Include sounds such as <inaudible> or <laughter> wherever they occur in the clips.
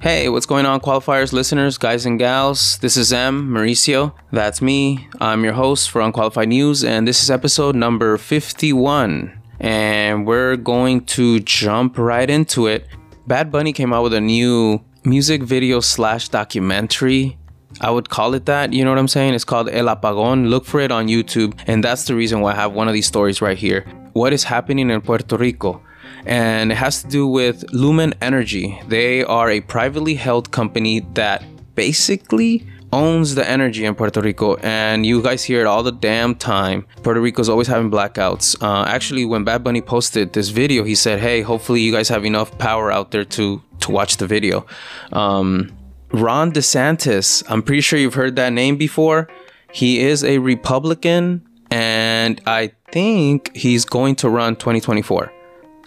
Hey, what's going on, qualifiers, listeners, guys and gals? This is M, Mauricio. That's me. I'm your host for Unqualified News, and this is episode number 51. And we're going to jump right into it. Bad Bunny came out with a new music video slash documentary. I would call it that. You know what I'm saying? It's called El Apagón. Look for it on YouTube. And that's the reason why I have one of these stories right here. What is happening in Puerto Rico? And it has to do with Luma Energy. They are a privately held company that basically owns the energy in Puerto Rico, and you guys hear it all the damn time. Puerto Rico's always having blackouts. Uh, actually, when Bad Bunny posted this video, he said, "Hey, hopefully you guys have enough power out there to to watch the video." Um, Ron DeSantis, I'm pretty sure you've heard that name before. He is a Republican, and I think he's going to run 2024.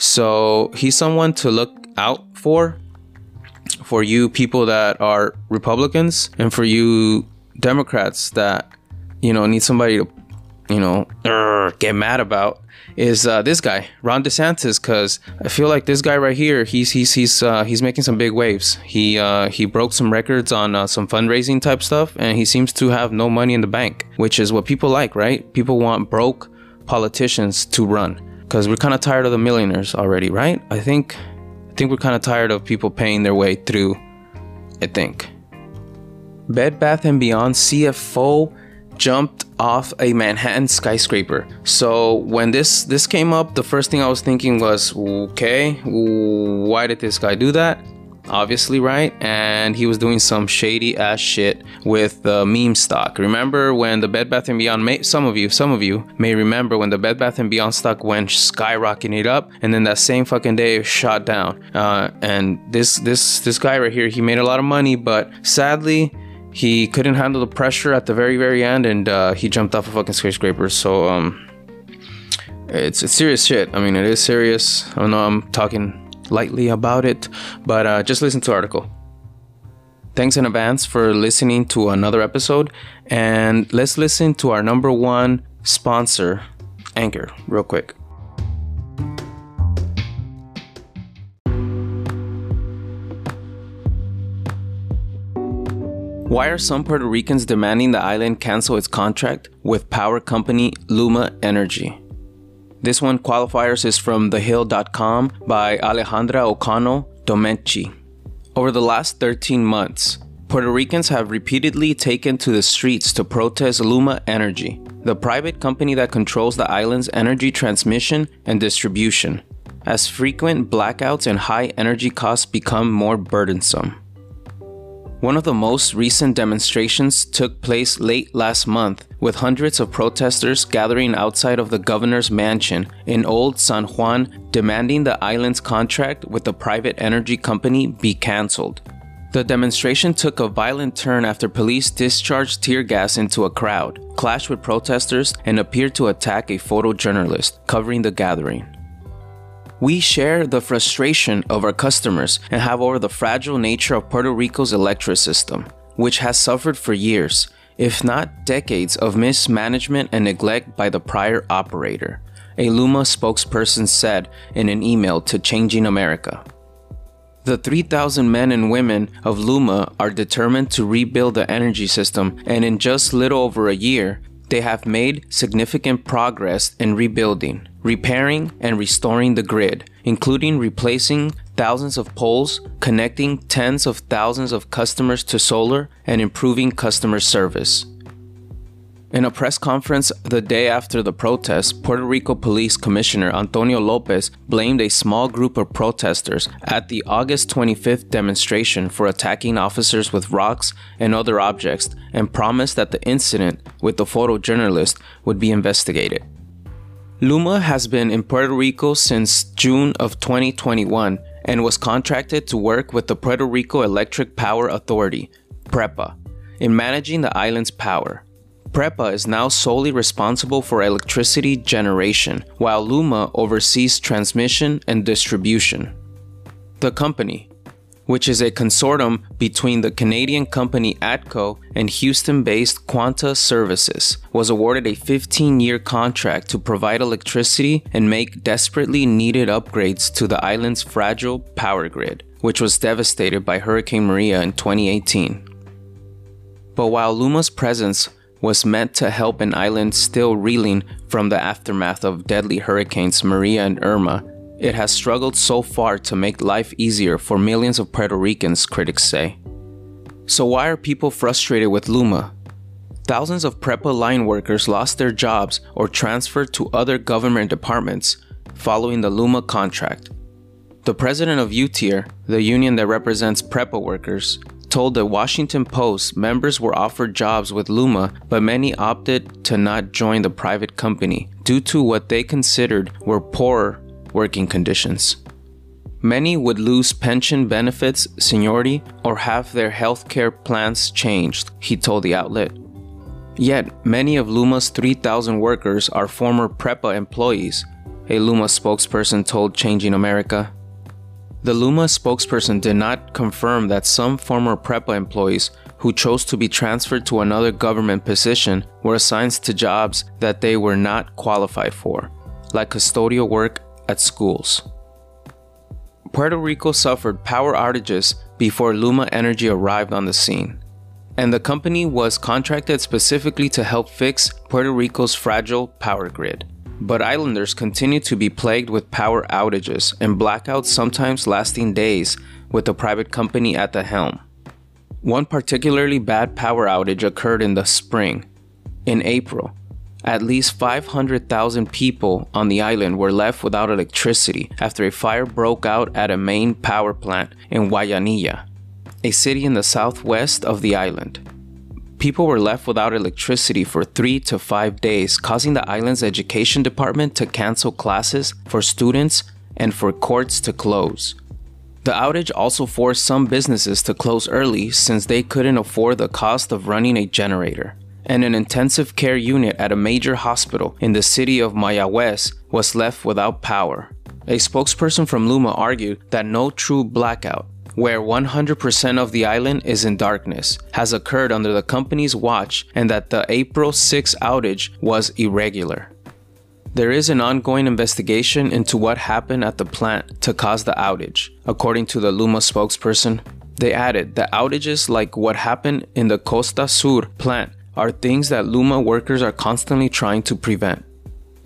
So he's someone to look out for for you people that are Republicans and for you Democrats that you know need somebody to you know get mad about is uh, this guy Ron DeSantis because I feel like this guy right here he's he's he's uh, he's making some big waves. He uh, he broke some records on uh, some fundraising type stuff and he seems to have no money in the bank, which is what people like, right? People want broke politicians to run because we're kind of tired of the millionaires already, right? I think I think we're kind of tired of people paying their way through. I think. Bed Bath and Beyond CFO jumped off a Manhattan skyscraper. So when this this came up, the first thing I was thinking was, okay, why did this guy do that? Obviously, right? And he was doing some shady ass shit with the meme stock. Remember when the Bed Bath and Beyond? May, some of you, some of you may remember when the Bed Bath and Beyond stock went skyrocketing it up, and then that same fucking day shot down. Uh, and this this this guy right here, he made a lot of money, but sadly. He couldn't handle the pressure at the very, very end, and uh, he jumped off a fucking skyscraper. So, um, it's it's serious shit. I mean, it is serious. I know I'm talking lightly about it, but uh, just listen to article. Thanks in advance for listening to another episode, and let's listen to our number one sponsor, Anchor, real quick. Why are some Puerto Ricans demanding the island cancel its contract with power company Luma Energy? This one qualifiers is from thehill.com by Alejandra Ocano Domecchi. Over the last 13 months, Puerto Ricans have repeatedly taken to the streets to protest Luma Energy, the private company that controls the island's energy transmission and distribution, as frequent blackouts and high energy costs become more burdensome. One of the most recent demonstrations took place late last month, with hundreds of protesters gathering outside of the governor's mansion in Old San Juan demanding the island's contract with the private energy company be cancelled. The demonstration took a violent turn after police discharged tear gas into a crowd, clashed with protesters, and appeared to attack a photojournalist covering the gathering. We share the frustration of our customers and have over the fragile nature of Puerto Rico's electric system, which has suffered for years, if not decades, of mismanagement and neglect by the prior operator, a Luma spokesperson said in an email to Changing America. The 3,000 men and women of Luma are determined to rebuild the energy system, and in just little over a year, they have made significant progress in rebuilding repairing and restoring the grid, including replacing thousands of poles, connecting tens of thousands of customers to solar, and improving customer service. In a press conference the day after the protest, Puerto Rico Police Commissioner Antonio Lopez blamed a small group of protesters at the August 25th demonstration for attacking officers with rocks and other objects and promised that the incident with the photojournalist would be investigated. Luma has been in Puerto Rico since June of 2021 and was contracted to work with the Puerto Rico Electric Power Authority, PREPA, in managing the island's power. PREPA is now solely responsible for electricity generation, while Luma oversees transmission and distribution. The company, which is a consortium between the Canadian company ATCO and Houston based Quanta Services, was awarded a 15 year contract to provide electricity and make desperately needed upgrades to the island's fragile power grid. which was devastated by Hurricane Maria in 2018. But while Luma's presence was meant to help an island still reeling from the aftermath of deadly hurricanes Maria and Irma, it has struggled so far to make life easier for millions of Puerto Ricans, critics say. So, why are people frustrated with Luma? Thousands of PREPA line workers lost their jobs or transferred to other government departments following the Luma contract. The president of UTIER, the union that represents PREPA workers, told the Washington Post members were offered jobs with Luma, but many opted to not join the private company due to what they considered were poor working conditions. Many would lose pension benefits, seniority, or have their healthcare plans changed, he told the outlet. Yet, many of Luma's 3,000 workers are former PREPA employees, a Luma spokesperson told Changing America. The Luma spokesperson did not confirm that some former PREPA employees who chose to be transferred to another government position were assigned to jobs that they were not qualified for, like custodial work at schools. Puerto Rico suffered power outages before Luma Energy arrived on the scene, and the company was contracted specifically to help fix Puerto Rico's fragile power grid. But islanders continue to be plagued with power outages and blackouts, sometimes lasting days, with the private company at the helm. One particularly bad power outage occurred in the spring. In April, at least 500,000 people on the island were left without electricity after a fire broke out at a main power plant in Guayanilla, a city in the southwest of the island people were left without electricity for three to five days, causing the island's education department to cancel classes for students and for courts to close. The outage also forced some businesses to close early since they couldn't afford the cost of running a generator. And an intensive care unit at a major hospital in the city of Mayagüez was left without power. A spokesperson from Luma argued that no true blackout where 100% of the island is in darkness, has occurred under the company's watch and that the April 6 outage was irregular. There is an ongoing investigation into what happened at the plant to cause the outage, according to the Luma spokesperson. They added that outages like what happened in the Costa Sur plant are things that Luma workers are constantly trying to prevent.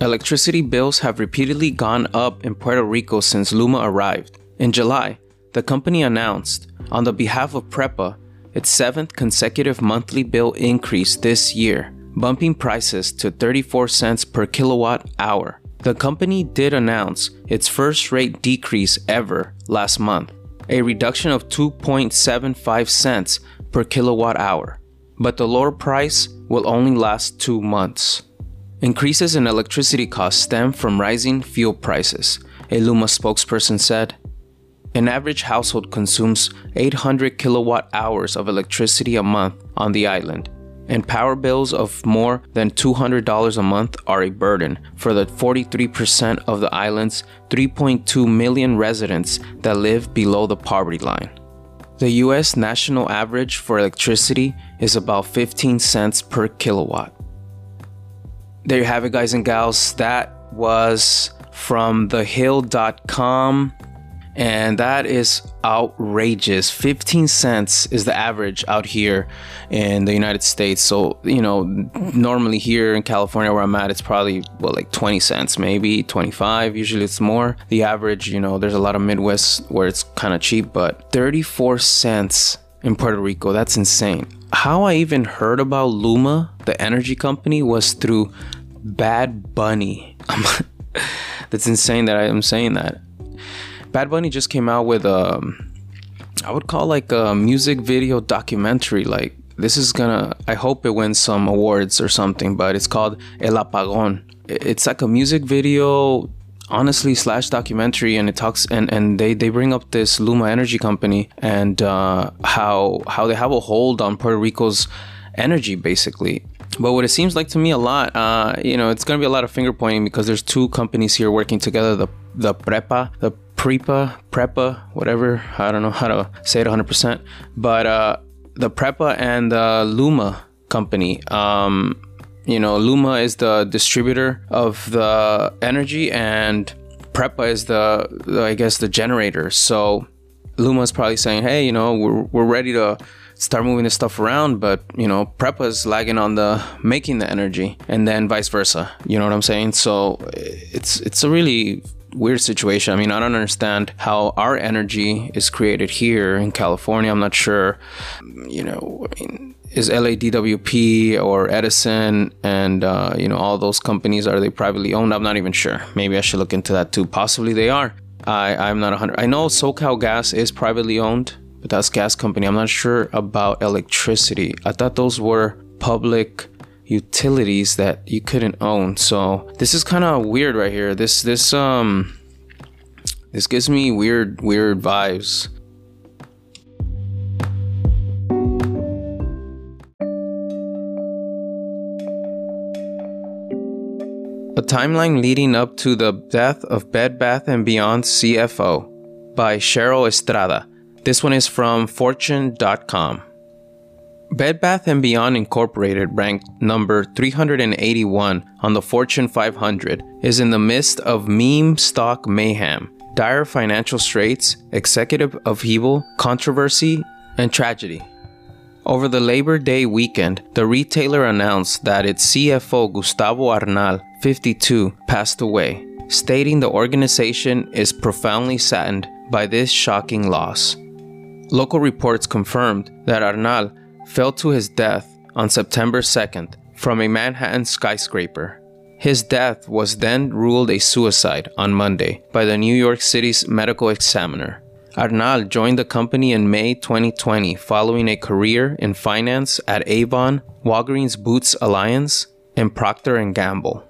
Electricity bills have repeatedly gone up in Puerto Rico since Luma arrived. In July, the company announced, on the behalf of PREPA, its seventh consecutive monthly bill increase this year, bumping prices to 34 cents per kilowatt hour. The company did announce its first rate decrease ever last month, a reduction of 2.75 cents per kilowatt hour. But the lower price will only last two months. Increases in electricity costs stem from rising fuel prices, a Luma spokesperson said. An average household consumes 800 kilowatt hours of electricity a month on the island, and power bills of more than $200 a month are a burden for the 43% of the island's 3.2 million residents that live below the poverty line. The US national average for electricity is about 15 cents per kilowatt. There you have it, guys and gals. That was from thehill.com and that is outrageous. 15 cents is the average out here in the united states. So you know normally here in california where i'm at it's probably well like 20 cents maybe 25 usually it's more. The average you know there's a lot of midwest where it's kind of cheap but 34 cents in puerto rico that's insane. How i even heard about luma the energy company was through bad bunny. <laughs> <laughs> That's insane that i am saying that Bad Bunny just came out with a, um, would call like a music video documentary. Like this is gonna, I hope it wins some awards or something. But it's called El Apagón. It's like a music video honestly slash documentary and it talks and and they they bring up this luma energy company and uh, how how they have a hold on puerto rico's energy basically but what it seems like to me a lot uh, you know it's going to be a lot of finger pointing because there's two companies here working together the the prepa the Prepa, Prepa, whatever. I don't know how to say it 100%. But uh, the Prepa and the Luma company, um, you know, Luma is the distributor of the energy and Prepa is the, the I guess, the generator. So Luma's probably saying, hey, you know, we're, we're ready to start moving this stuff around, but, you know, PREPA's lagging on the making the energy and then vice versa. You know what I'm saying? So it's, it's a really weird situation. I mean, I don't understand how our energy is created here in California. I'm not sure, you know, I mean, is LADWP or Edison and uh, you know all those companies are they privately owned? I'm not even sure. Maybe I should look into that too. Possibly they are. I I'm not 100. I know SoCal Gas is privately owned, but that's gas company. I'm not sure about electricity. I thought those were public utilities that you couldn't own. So this is kind of weird right here. This this um this gives me weird weird vibes. A timeline leading up to the death of Bed Bath & Beyond CFO by Cheryl Estrada. This one is from fortune.com. Bed Bath & Beyond Incorporated, ranked number 381 on the Fortune 500, is in the midst of meme stock mayhem, dire financial straits, executive upheaval, controversy, and tragedy. Over the Labor Day weekend, the retailer announced that its CFO Gustavo Arnal 52 passed away, stating the organization is profoundly saddened by this shocking loss. Local reports confirmed that Arnal fell to his death on September 2nd from a Manhattan skyscraper. His death was then ruled a suicide on Monday by the New York City's medical examiner. Arnal joined the company in May 2020 following a career in finance at Avon, Walgreens Boots Alliance, and Procter & Gamble.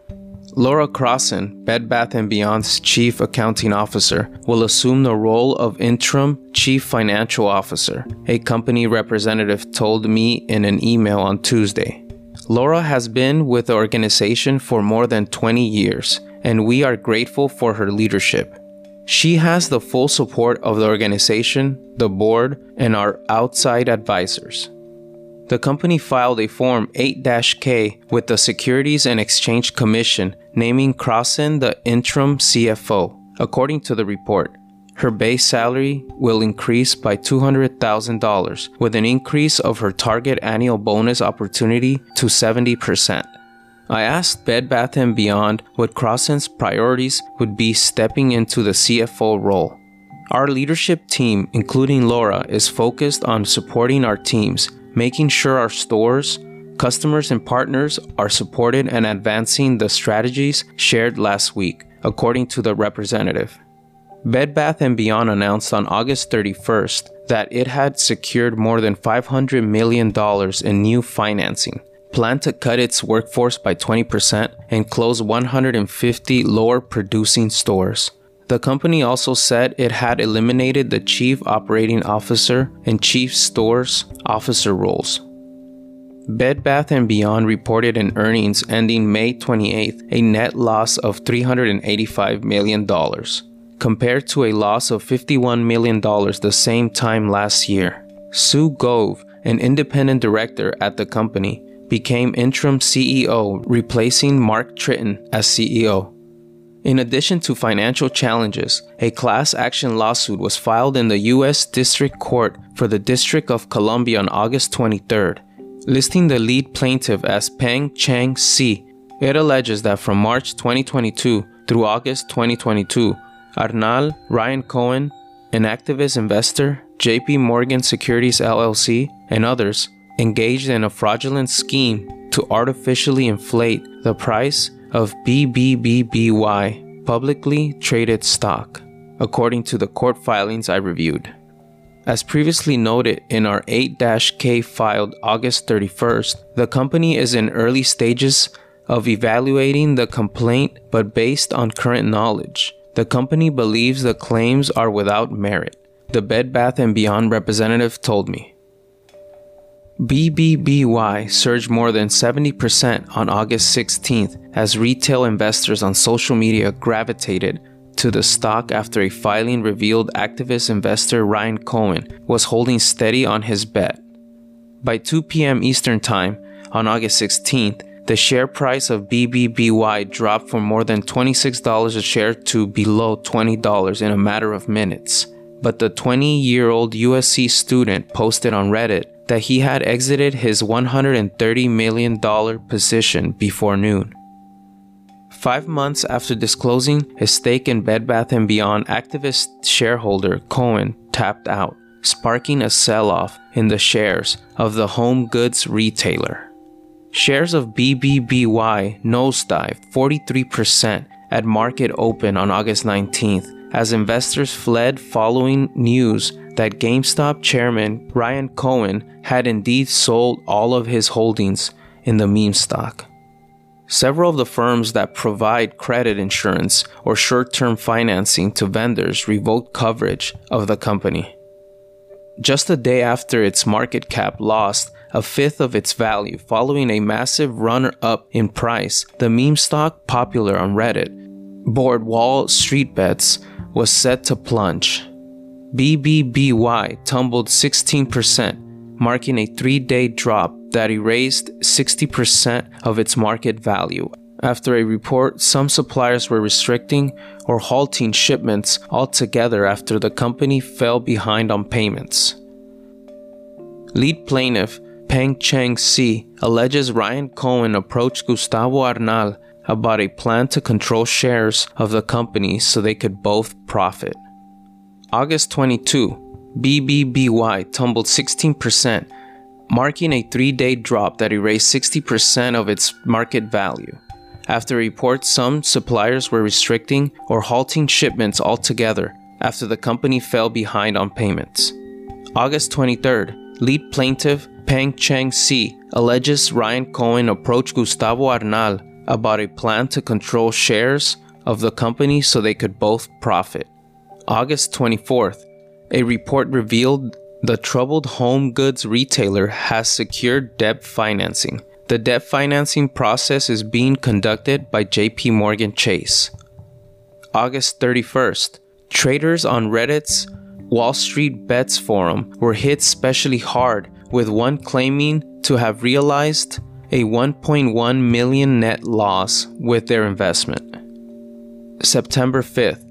Laura Crossen, Bed Bath & Beyond's Chief Accounting Officer, will assume the role of Interim Chief Financial Officer, a company representative told me in an email on Tuesday. Laura has been with the organization for more than 20 years, and we are grateful for her leadership. She has the full support of the organization, the board, and our outside advisors the company filed a Form 8 K with the Securities and Exchange Commission naming Crossen the interim CFO. According to the report, her base salary will increase by $200,000 with an increase of her target annual bonus opportunity to 70%. I asked Bed Bath & Beyond what Crossen's priorities would be stepping into the CFO role. Our leadership team, including Laura, is focused on supporting our teams making sure our stores, customers, and partners are supported and advancing the strategies shared last week, according to the representative. Bed Bath & Beyond announced on August 31st that it had secured more than $500 million in new financing, planned to cut its workforce by 20%, and close 150 lower producing stores. The company also said it had eliminated the Chief Operating Officer and Chief Stores Officer roles. Bed Bath & Beyond reported in earnings ending May 28th a net loss of $385 million, compared to a loss of $51 million the same time last year. Sue Gove, an independent director at the company, became interim CEO, replacing Mark Tritton as CEO. In addition to financial challenges, a class action lawsuit was filed in the U.S. District Court for the District of Columbia on August 23rd, listing the lead plaintiff as Peng Cheng Si. It alleges that from March 2022 through August 2022, Arnal Ryan Cohen, an activist investor, JP Morgan Securities LLC, and others engaged in a fraudulent scheme to artificially inflate the price of BBBY publicly traded stock, according to the court filings I reviewed. As previously noted in our 8 K filed August 31st, the company is in early stages of evaluating the complaint, but based on current knowledge, the company believes the claims are without merit, the Bed Bath & Beyond representative told me. BBBY surged more than 70% on August 16th as retail investors on social media gravitated to the stock after a filing revealed activist investor Ryan Cohen was holding steady on his bet. By 2 p.m. Eastern Time on August 16th, the share price of BBBY dropped from more than $26 a share to below $20 in a matter of minutes. But the 20 year old USC student posted on Reddit that he had exited his $130 million position before noon. Five months after disclosing his stake in Bed Bath & Beyond, activist shareholder Cohen tapped out, sparking a sell-off in the shares of the home goods retailer. Shares of BBBY nosedived 43% at market open on August 19th as investors fled following news that GameStop chairman Ryan Cohen had indeed sold all of his holdings in the meme stock. Several of the firms that provide credit insurance or short term financing to vendors revoked coverage of the company. Just a day after its market cap lost a fifth of its value following a massive run up in price, the meme stock popular on Reddit, board Wall Street Bets, was set to plunge. BBBY tumbled 16%, marking a three day drop that erased 60% of its market value. After a report, some suppliers were restricting or halting shipments altogether after the company fell behind on payments. Lead plaintiff Peng Cheng Si alleges Ryan Cohen approached Gustavo Arnal about a plan to control shares of the company so they could both profit. August 22, BBBY tumbled 16%, marking a three day drop that erased 60% of its market value. After reports, some suppliers were restricting or halting shipments altogether after the company fell behind on payments. August 23rd, lead plaintiff Peng Cheng Si alleges Ryan Cohen approached Gustavo Arnal about a plan to control shares of the company so they could both profit. August 24th, a report revealed the troubled home goods retailer has secured debt financing. The debt financing process is being conducted by JP Morgan Chase. August 31st, traders on Reddit's Wall Street Bets forum were hit especially hard, with one claiming to have realized a 1.1 million net loss with their investment. September 5th,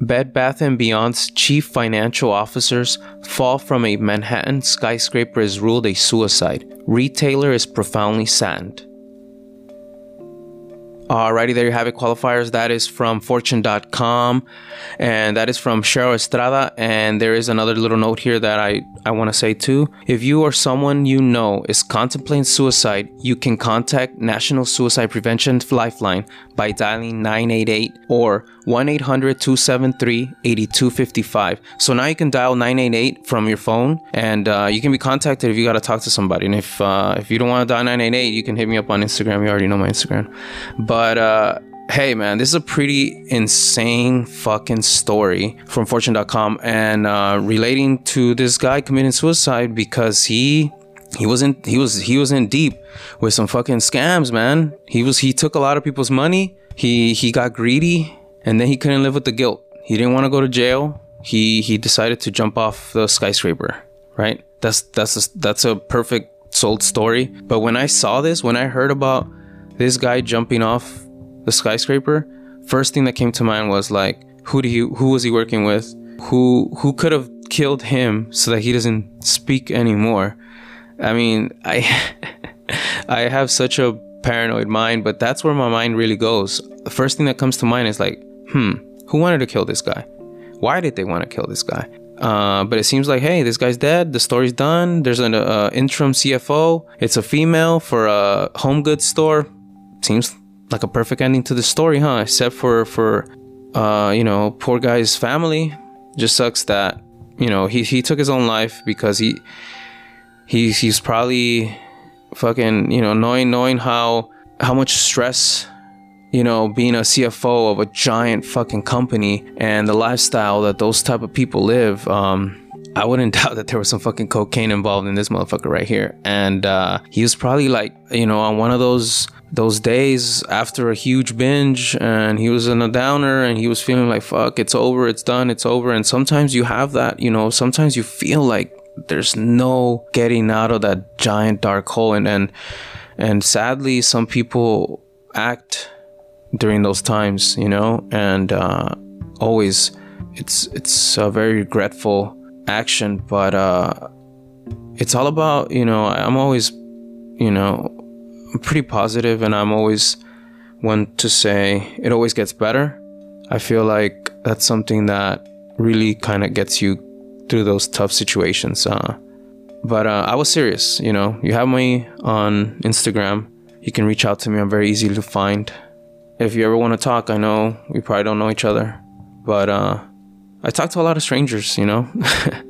Bed Bath & Beyond's chief financial officer's fall from a Manhattan skyscraper is ruled a suicide. Retailer is profoundly saddened. Alrighty, there you have it, qualifiers. That is from fortune.com and that is from Cheryl Estrada. And there is another little note here that I, I want to say too. If you or someone you know is contemplating suicide, you can contact National Suicide Prevention Lifeline by dialing 988 or 1 800 273 8255. So now you can dial 988 from your phone and uh, you can be contacted if you got to talk to somebody. And if, uh, if you don't want to dial 988, you can hit me up on Instagram. You already know my Instagram. But uh, hey, man, this is a pretty insane fucking story from Fortune.com and uh, relating to this guy committing suicide because he he wasn't he was he was in deep with some fucking scams man he was he took a lot of people's money he he got greedy and then he couldn't live with the guilt. He didn't want to go to jail. He he decided to jump off the skyscraper. Right? That's that's a, that's a perfect sold story. But when I saw this, when I heard about this guy jumping off the skyscraper, first thing that came to mind was like, who do you who was he working with? Who who could have killed him so that he doesn't speak anymore? I mean, I <laughs> I have such a paranoid mind, but that's where my mind really goes. The first thing that comes to mind is like, hmm, who wanted to kill this guy? Why did they want to kill this guy? Uh, but it seems like, hey, this guy's dead. The story's done. There's an uh, interim CFO. It's a female for a home goods store. Seems like a perfect ending to the story, huh? Except for for uh, you know, poor guy's family. Just sucks that you know he he took his own life because he he he's probably fucking you know knowing knowing how how much stress you know, being a CFO of a giant fucking company and the lifestyle that those type of people live, um, I wouldn't <laughs> doubt that there was some fucking cocaine involved in this motherfucker right here. And uh, he was probably like, you know, on one of those those days after a huge binge and he was in a downer and he was feeling like fuck it's over it's done it's over. And sometimes you have that you know sometimes you feel like there's no getting out of that giant dark hole. And and, and sadly some people act during those times, you know, and uh, always it's it's a very regretful action, but uh, it's all about you know I'm always you know I'm pretty positive, and I'm always one to say it always gets better. I feel like that's something that really kind of gets you through those tough situations. Uh, but uh, I was serious, you know. You have me on Instagram. You can reach out to me. I'm very easy to find. If you ever want to talk, I know we probably don't know each other, but uh, I talk to a lot of strangers, you know.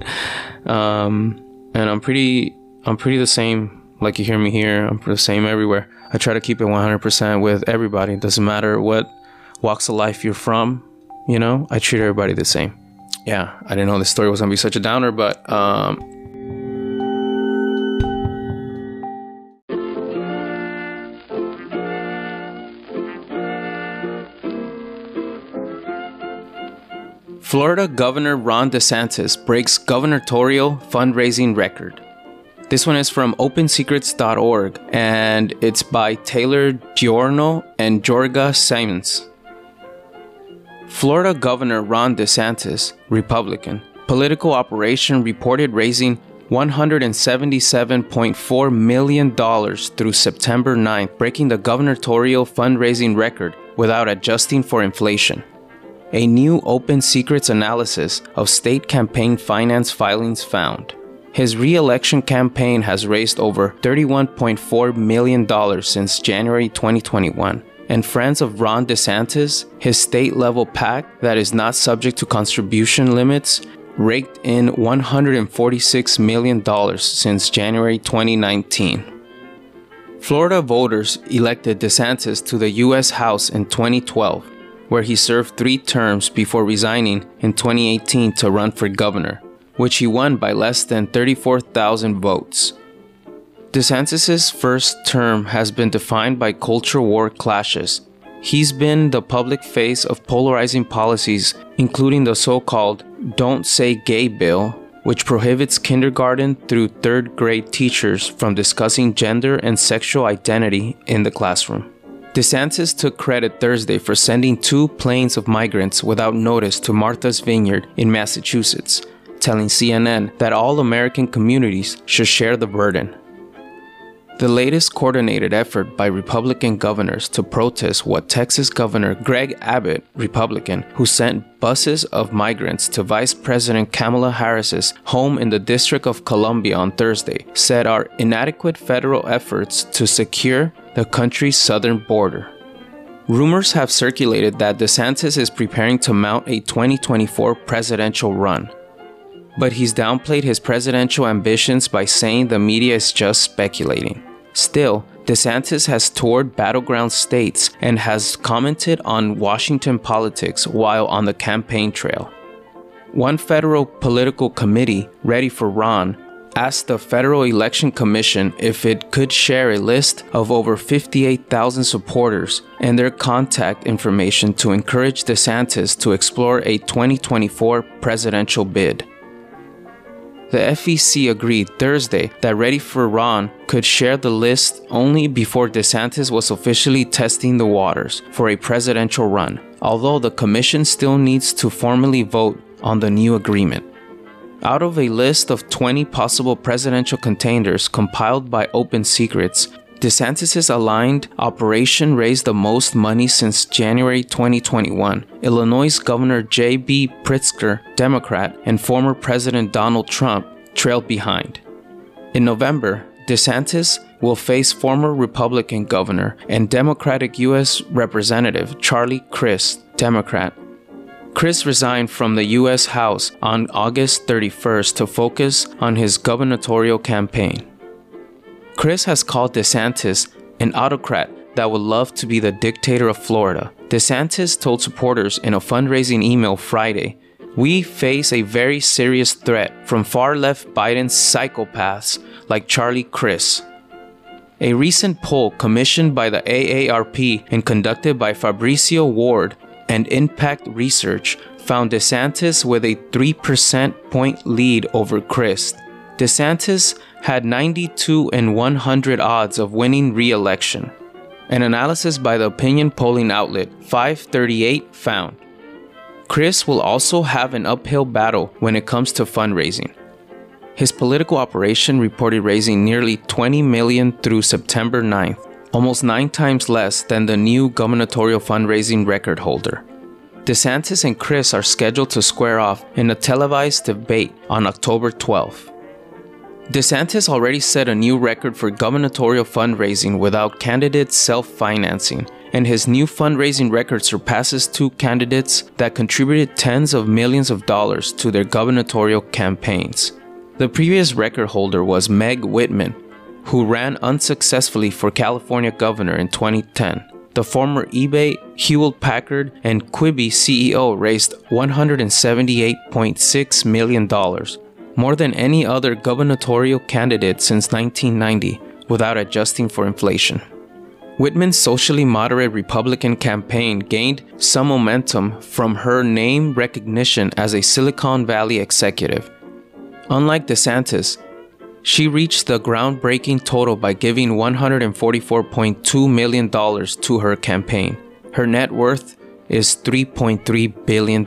<laughs> um, and I'm pretty, I'm pretty the same. Like you hear me here, I'm the same everywhere. I try to keep it 100% with everybody. It doesn't matter what walks of life you're from, you know. I treat everybody the same. Yeah, I didn't know this story was gonna be such a downer, but um, Florida Governor Ron DeSantis breaks gubernatorial fundraising record. This one is from opensecrets.org and it's by Taylor Giorno and Jorga Simons. Florida Governor Ron DeSantis, Republican, political operation reported raising $177.4 million through September 9th, breaking the gubernatorial fundraising record without adjusting for inflation. A new Open Secrets analysis of state campaign finance filings found. His re election campaign has raised over $31.4 million since January 2021. And friends of Ron DeSantis, his state level PAC that is not subject to contribution limits, raked in $146 million since January 2019. Florida voters elected DeSantis to the U.S. House in 2012 where he served three terms before resigning in 2018 to run for governor, which he won by less than 34,000 votes. DeSantis' first term has been defined by culture war clashes. He's been the public face of polarizing policies, including the so called Don't Say Gay bill, which prohibits kindergarten through third grade teachers from discussing gender and sexual identity in the classroom. DeSantis took credit Thursday for sending two planes of migrants without notice to Martha's Vineyard in Massachusetts, telling CNN that all American communities should share the burden. The latest coordinated effort by Republican governors to protest what Texas Governor Greg Abbott, Republican, who sent buses of migrants to Vice President Kamala Harris's home in the District of Columbia on Thursday, said are inadequate federal efforts to secure the country's southern border. Rumors have circulated that DeSantis is preparing to mount a 2024 presidential run. But he's downplayed his presidential ambitions by saying the media is just speculating. Still, DeSantis has toured battleground states and has commented on Washington politics while on the campaign trail. One federal political committee, Ready for Ron, asked the Federal Election Commission if it could share a list of over 58,000 supporters and their contact information to encourage DeSantis to explore a 2024 presidential bid. The FEC agreed Thursday that Ready for Ron could share the list only before DeSantis was officially testing the waters for a presidential run, although the commission still needs to formally vote on the new agreement. Out of a list of 20 possible presidential contenders compiled by Open Secrets, DeSantis' aligned operation raised the most money since January 2021. Illinois Governor J.B. Pritzker, Democrat, and former President Donald Trump trailed behind. In November, DeSantis will face former Republican governor and Democratic U.S. Representative Charlie Crist, Democrat. Crist resigned from the U.S. House on August 31st to focus on his gubernatorial campaign. Crist has called DeSantis an autocrat that would love to be the dictator of Florida. DeSantis told supporters in a fundraising email Friday We face a very serious threat from far left Biden psychopaths like Charlie Crist. A recent poll commissioned by the AARP and conducted by Fabrizio Ward and Impact Research found DeSantis with a 3% point lead over Crist. DeSantis had 92 and 100 odds of winning re election. An analysis by the opinion polling outlet 538 found Crist will also have an uphill battle when it comes to fundraising. His political operation reported raising nearly 20 million through September 9th, almost 9 times less than the new gubernatorial fundraising record holder. DeSantis and Crist are scheduled to square off in a televised debate on October 12th. DeSantis already set a new record for gubernatorial fundraising without candidates self financing, and his new fundraising record surpasses two candidates that contributed tens of millions of dollars to their gubernatorial campaigns. The previous record holder was Meg Whitman, who ran unsuccessfully for California governor in 2010. The former eBay, Hewlett Packard, and Quibi CEO raised $178.6 million, more than any other gubernatorial candidate since 1990, without adjusting for inflation. Whitman's socially moderate Republican campaign gained some momentum from her name recognition as a Silicon Valley executive. Unlike DeSantis, she reached the groundbreaking total by giving $144.2 million to her campaign. Her net worth is $3.3 billion.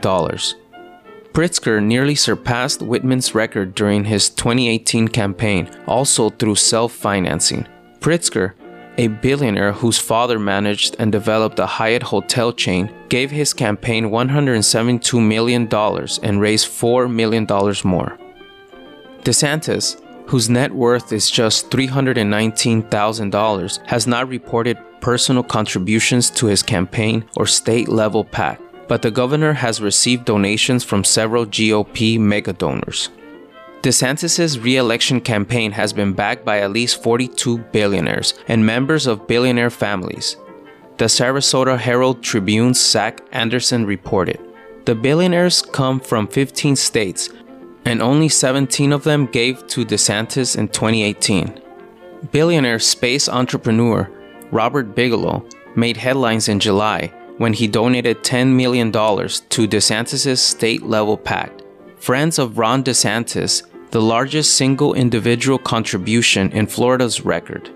Pritzker nearly surpassed Whitman's record during his 2018 campaign, also through self financing. Pritzker, a billionaire whose father managed and developed a Hyatt hotel chain, gave his campaign $172 million and raised $4 million more. DeSantis, whose net worth is just $319,000, has not reported personal contributions to his campaign or state level PAC but the governor has received donations from several GOP mega donors. DeSantis' re-election campaign has been backed by at least 42 billionaires and members of billionaire families. The Sarasota Herald Tribune's Zach Anderson reported. The billionaires come from 15 states, and only 17 of them gave to DeSantis in 2018. Billionaire space entrepreneur Robert Bigelow made headlines in July when he donated $10 million to DeSantis' state level PAC. Friends of Ron DeSantis, the largest single individual contribution in Florida's record.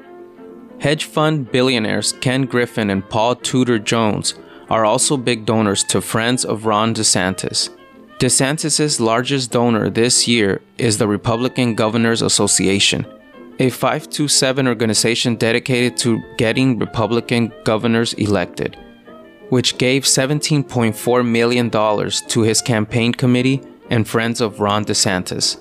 Hedge fund billionaires Ken Griffin and Paul Tudor Jones are also big donors to Friends of Ron DeSantis. DeSantis' largest donor this year is the Republican Governors Association, a 527 organization dedicated to getting Republican governors elected which gave $17.4 million to his campaign committee and friends of Ron DeSantis.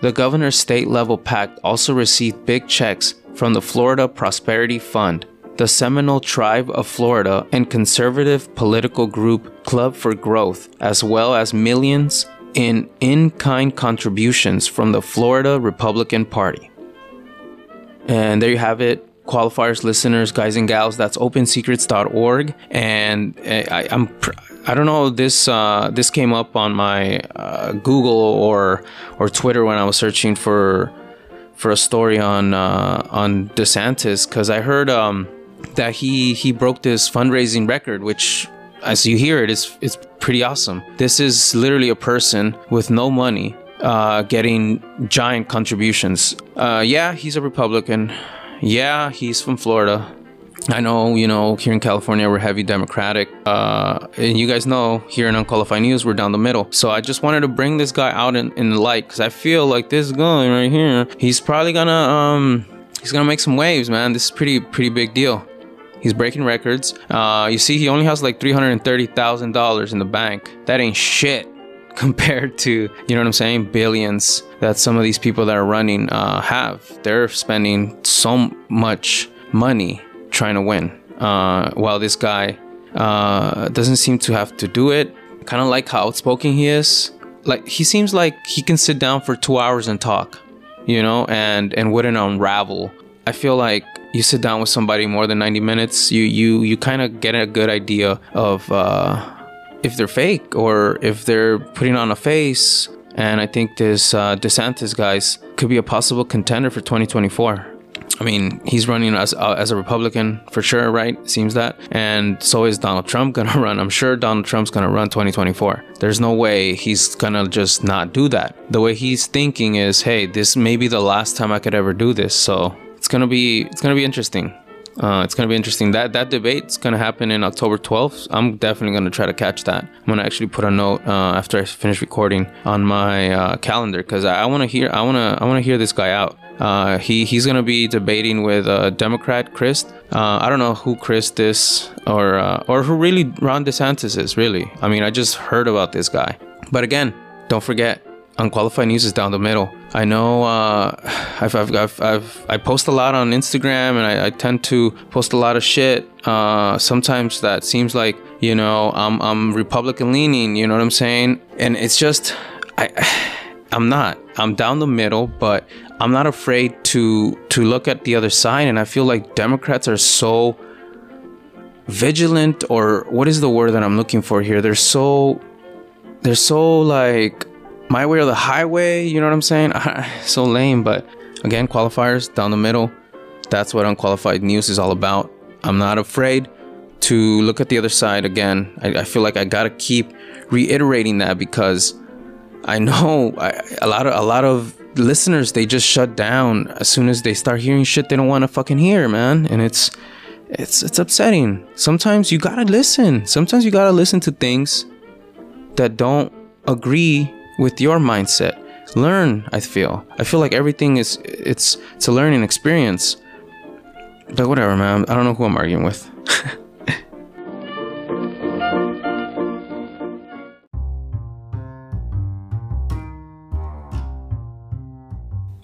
The governor's state level PAC also received big checks from the Florida Prosperity Fund, the Seminole Tribe of Florida, and conservative political group Club for Growth, as well as millions in in kind contributions from the Florida Republican Party. And there you have it qualifiers listeners guys and gals that's opensecrets.org and eh, I, am I don't know this uh, this came up on my uh, Google or or Twitter when I was searching for for a story on uh, on DeSantis because I heard um, that he he broke this fundraising record which as you hear it is it's pretty awesome. This is literally a person with no money uh, getting giant contributions. Uh, yeah he's a Republican yeah, he's from Florida. I know, you know, here in California, we're heavy Democratic. Uh, and you guys know, here in Unqualified News, we're down the middle. So I just wanted to bring this guy out in, in the light because I feel like this guy right here, he's probably gonna, um, he's gonna make some waves, man. This is pretty, pretty big deal. He's breaking records. Uh, you see, he only has like $330,000 in the bank. That ain't shit <laughs> compared to, you know what I'm saying, billions that some of these people that are running uh, have. They're spending so much money trying to win, uh, while this guy uh, doesn't seem to have to do it. Kind of like how outspoken he is. Like he seems like he can sit down for two hours and talk, you know, and and wouldn't unravel. I feel like you sit down with somebody more than 90 minutes, you you you kind of get a good idea of uh, if they're fake or if they're putting on a face. And I think this uh, DeSantis guys could be a possible contender for 2024. I mean, he's running as uh, as a Republican for sure, right? Seems that, and so is Donald Trump <laughs> gonna run. I'm sure Donald Trump's gonna run 2024. There's no way he's gonna just not do that. The way he's thinking is, hey, this may be the last time I could ever do this, so it's gonna be it's gonna be interesting. Uh, it's gonna be interesting. That that debate's gonna happen in October 12th. I'm definitely gonna try to catch that. I'm gonna actually put a note uh, after I finish recording on my uh, calendar because I, I want to hear. I wanna I wanna hear this guy out. Uh, he he's gonna be debating with a Democrat Crist. Uh, I don't know who Crist is or uh, or who really Ron DeSantis is. Really, I mean, I just heard about this guy. But again, don't forget, unqualified news is down the middle. I know uh, <sighs> I've, I've, I've, I've, i post a lot on Instagram and I, I tend to post a lot of shit. Uh, sometimes that seems like, you know, I'm, I'm Republican leaning, you know what I'm saying? And it's just, I, <sighs> I'm not. I'm down the middle, but I'm not afraid to to look at the other side. And I feel like Democrats are so vigilant, or what is the word that I'm looking for here? They're so they're so like my way or the highway. You know what I'm saying? <laughs> Ah, so lame, but again, qualifiers down the middle. That's what unqualified news is all about. I'm not afraid to look at the other side again. I, I feel like I gotta keep reiterating that because I know I, a lot of a lot of listeners they just shut down as soon as they start hearing shit they don't want to fucking hear, man. And it's it's it's upsetting. Sometimes you gotta listen. Sometimes you gotta listen to things that don't agree with your mindset. Learn, I feel. I feel like everything is it's it's a learning experience. But whatever, man. I don't know who I'm arguing with. <laughs>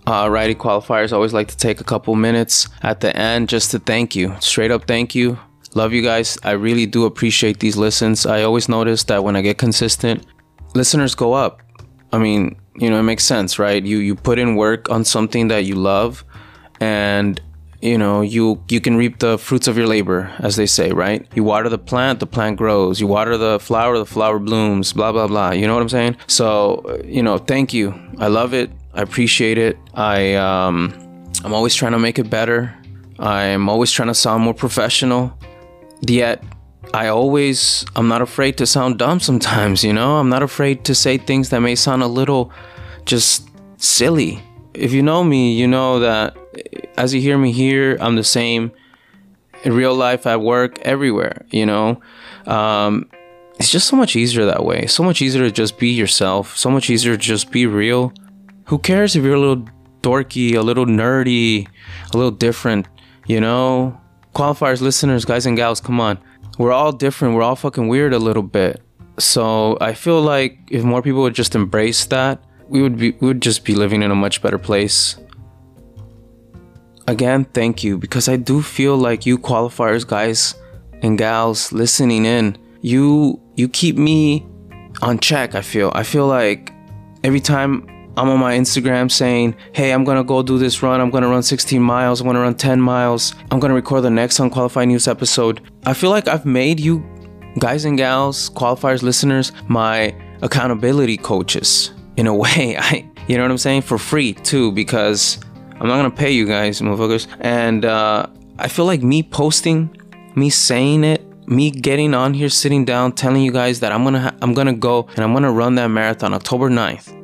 Alrighty, qualifiers always like to take a couple minutes at the end just to thank you. Straight up thank you. Love you guys. I really do appreciate these listens. I always notice that when I get consistent, listeners go up. I mean, you know, it makes sense, right? You you put in work on something that you love and you know, you you can reap the fruits of your labor, as they say, right? You water the plant, the plant grows. You water the flower, the flower blooms, blah blah blah. You know what I'm saying? So, you know, thank you. I love it. I appreciate it. I um I'm always trying to make it better. I'm always trying to sound more professional. Yet I always, I'm not afraid to sound dumb sometimes, you know? I'm not afraid to say things that may sound a little just silly. If you know me, you know that as you hear me here, I'm the same in real life, at work, everywhere, you know? Um, it's just so much easier that way. So much easier to just be yourself. So much easier to just be real. Who cares if you're a little dorky, a little nerdy, a little different, you know? Qualifiers, listeners, guys and gals, come on we're all different. We're all fucking weird a little bit. So I feel like if more people would just embrace that, we would be we would just be living in a much better place. Again, thank you because I do feel like you qualifiers guys and gals listening in, you you keep me on check, I feel. I feel like every time I'm on my Instagram saying, hey, I'm gonna go do this run. I'm gonna run 16 miles. I'm gonna run 10 miles. I'm gonna record the next Unqualified News episode. I feel like I've made you guys and gals, qualifiers, listeners, my accountability coaches in a <laughs> way. I, you know what I'm saying? For free too, because I'm not gonna pay you guys, motherfuckers. And uh, I feel like me posting, me saying it, me getting on here, sitting down, telling you guys that I'm gonna ha- I'm gonna go and I'm gonna run that marathon October 9th.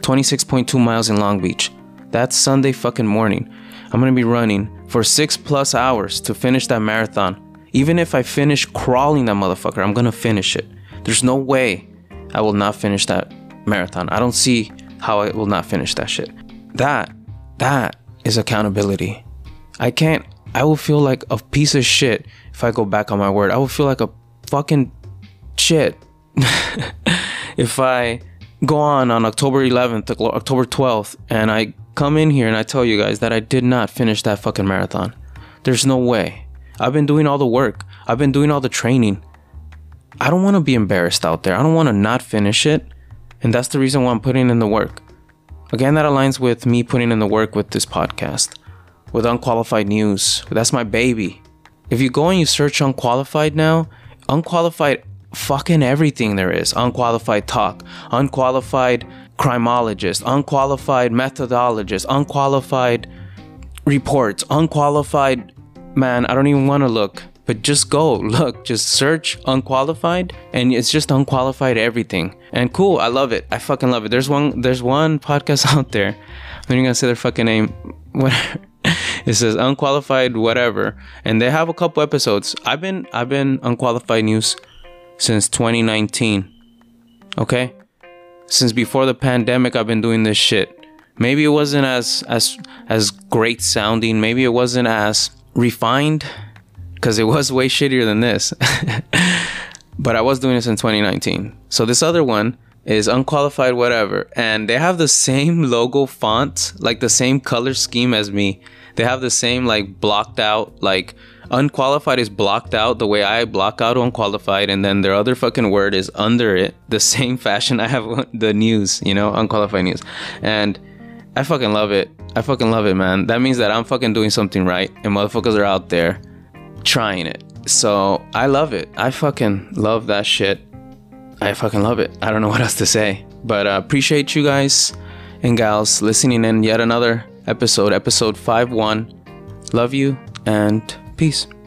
26.2 miles in Long Beach. That's Sunday fucking morning. I'm gonna be running for six plus hours to finish that marathon. Even if I finish crawling that motherfucker, I'm gonna finish it. There's no way I will not finish that marathon. I don't see how I will not finish that shit. That, that is accountability. I can't, I will feel like a piece of shit if I go back on my word. I will feel like a fucking shit <laughs> if I go on on October 11th, October 12th, and I come in here and I tell you guys that I did not finish that fucking marathon. There's no way. I've been doing all the work, I've been doing all the training. I don't want to be embarrassed out there. I don't want to not finish it. And that's the reason why I'm putting in the work. Again, that aligns with me putting in the work with this podcast, with Unqualified News. That's my baby. If you go and you search Unqualified now, Unqualified fucking everything there is unqualified talk, unqualified criminologist, unqualified methodologist, unqualified reports, unqualified man, I don't even want to look. But just go, <laughs> look, just search unqualified and it's just unqualified everything. And cool, I love it. I fucking love it. There's one there's one podcast <laughs> out there. I'm not gonna say their fucking name. <laughs> Whatever. it says unqualified whatever, and they have a couple episodes. I've been I've been unqualified news since 2019. Okay, since before the pandemic, I've been doing this shit. Maybe it wasn't as as as great sounding. Maybe it wasn't as refined, because it was way shittier than this. <laughs> but I was doing this in 2019. So this other one is unqualified whatever and they have the same <laughs> logo font like the same color scheme as me they have the same like blocked out like unqualified is blocked out the way i block out unqualified and then their other fucking word is under it the <laughs> same fashion i have the news you know unqualified news and i fucking love it i fucking love it man that means that i'm fucking doing something right and motherfuckers are out there trying it so i love it i fucking love that shit I fucking love it. I don't know what else to say. But uh, appreciate you guys and gals listening in yet another episode, episode 5 1. Love you and peace.